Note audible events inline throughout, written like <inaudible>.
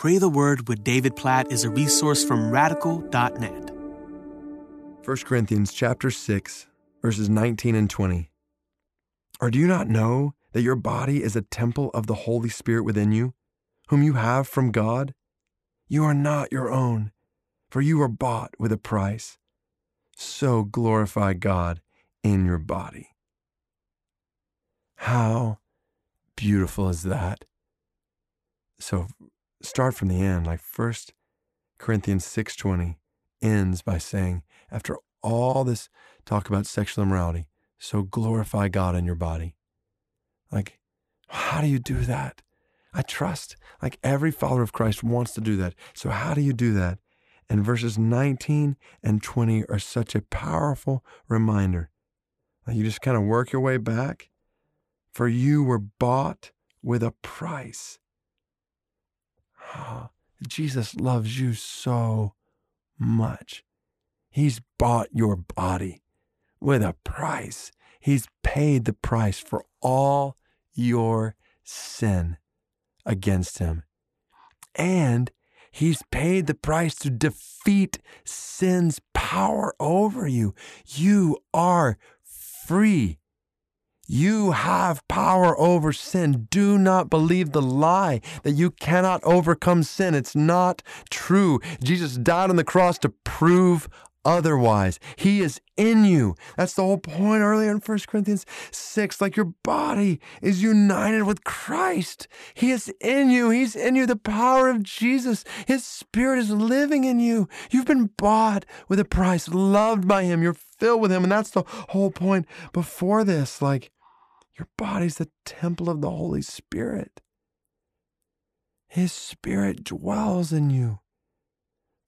Pray the Word with David Platt is a resource from radical.net. 1 Corinthians chapter 6, verses 19 and 20. Or do you not know that your body is a temple of the Holy Spirit within you, whom you have from God? You are not your own, for you were bought with a price. So glorify God in your body. How beautiful is that? So start from the end, like First Corinthians 6:20 ends by saying, after all this talk about sexual immorality, so glorify God in your body. Like, how do you do that? I trust, like every follower of Christ wants to do that. So, how do you do that? And verses 19 and 20 are such a powerful reminder. Like you just kind of work your way back. For you were bought with a price. <gasps> Jesus loves you so much. He's bought your body with a price. He's paid the price for all your sin against him. And he's paid the price to defeat sin's power over you. You are free. You have power over sin. Do not believe the lie that you cannot overcome sin. It's not true. Jesus died on the cross to prove otherwise. He is in you. That's the whole point earlier in 1 Corinthians 6. Like your body is united with Christ. He is in you. He's in you. The power of Jesus. His spirit is living in you. You've been bought with a price, loved by Him. You're filled with Him. And that's the whole point before this. Like, your body's the temple of the Holy Spirit. His Spirit dwells in you.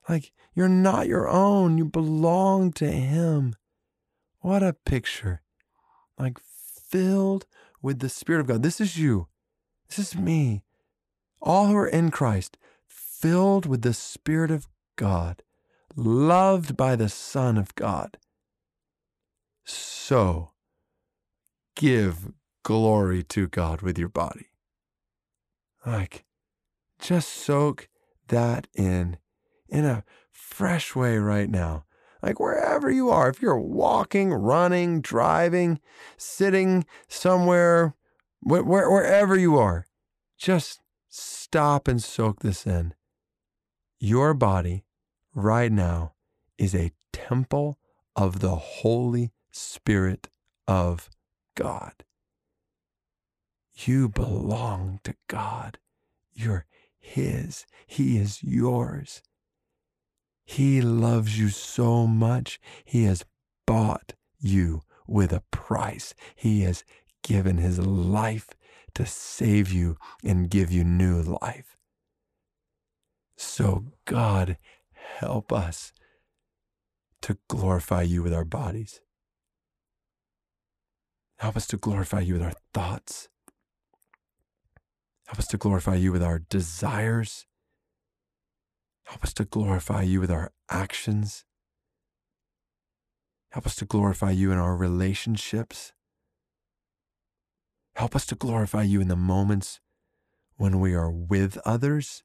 Like you're not your own, you belong to Him. What a picture. Like filled with the Spirit of God. This is you. This is me. All who are in Christ, filled with the Spirit of God, loved by the Son of God. So give glory to God with your body. Like, just soak that in in a fresh way right now. Like wherever you are, if you're walking, running, driving, sitting somewhere, wh- wh- wherever you are, just stop and soak this in. Your body right now is a temple of the Holy Spirit of God. You belong to God. You're His. He is yours. He loves you so much. He has bought you with a price. He has given His life to save you and give you new life. So, God, help us to glorify you with our bodies. Help us to glorify you with our thoughts. Help us to glorify you with our desires. Help us to glorify you with our actions. Help us to glorify you in our relationships. Help us to glorify you in the moments when we are with others.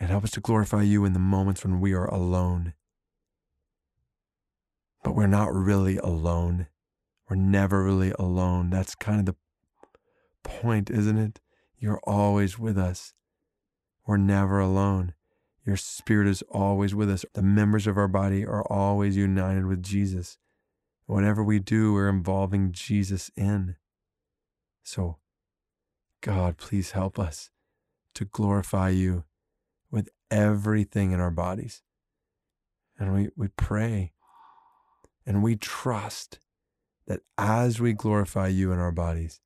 And help us to glorify you in the moments when we are alone. But we're not really alone. We're never really alone. That's kind of the point, isn't it? You're always with us. We're never alone. Your spirit is always with us. The members of our body are always united with Jesus. Whatever we do, we're involving Jesus in. So, God, please help us to glorify you with everything in our bodies. And we, we pray and we trust that as we glorify you in our bodies,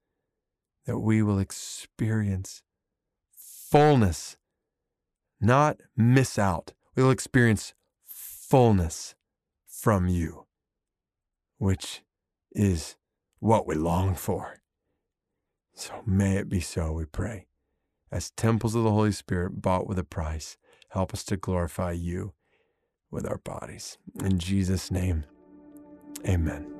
that we will experience fullness, not miss out. We will experience fullness from you, which is what we long for. So may it be so, we pray. As temples of the Holy Spirit bought with a price, help us to glorify you with our bodies. In Jesus' name, amen.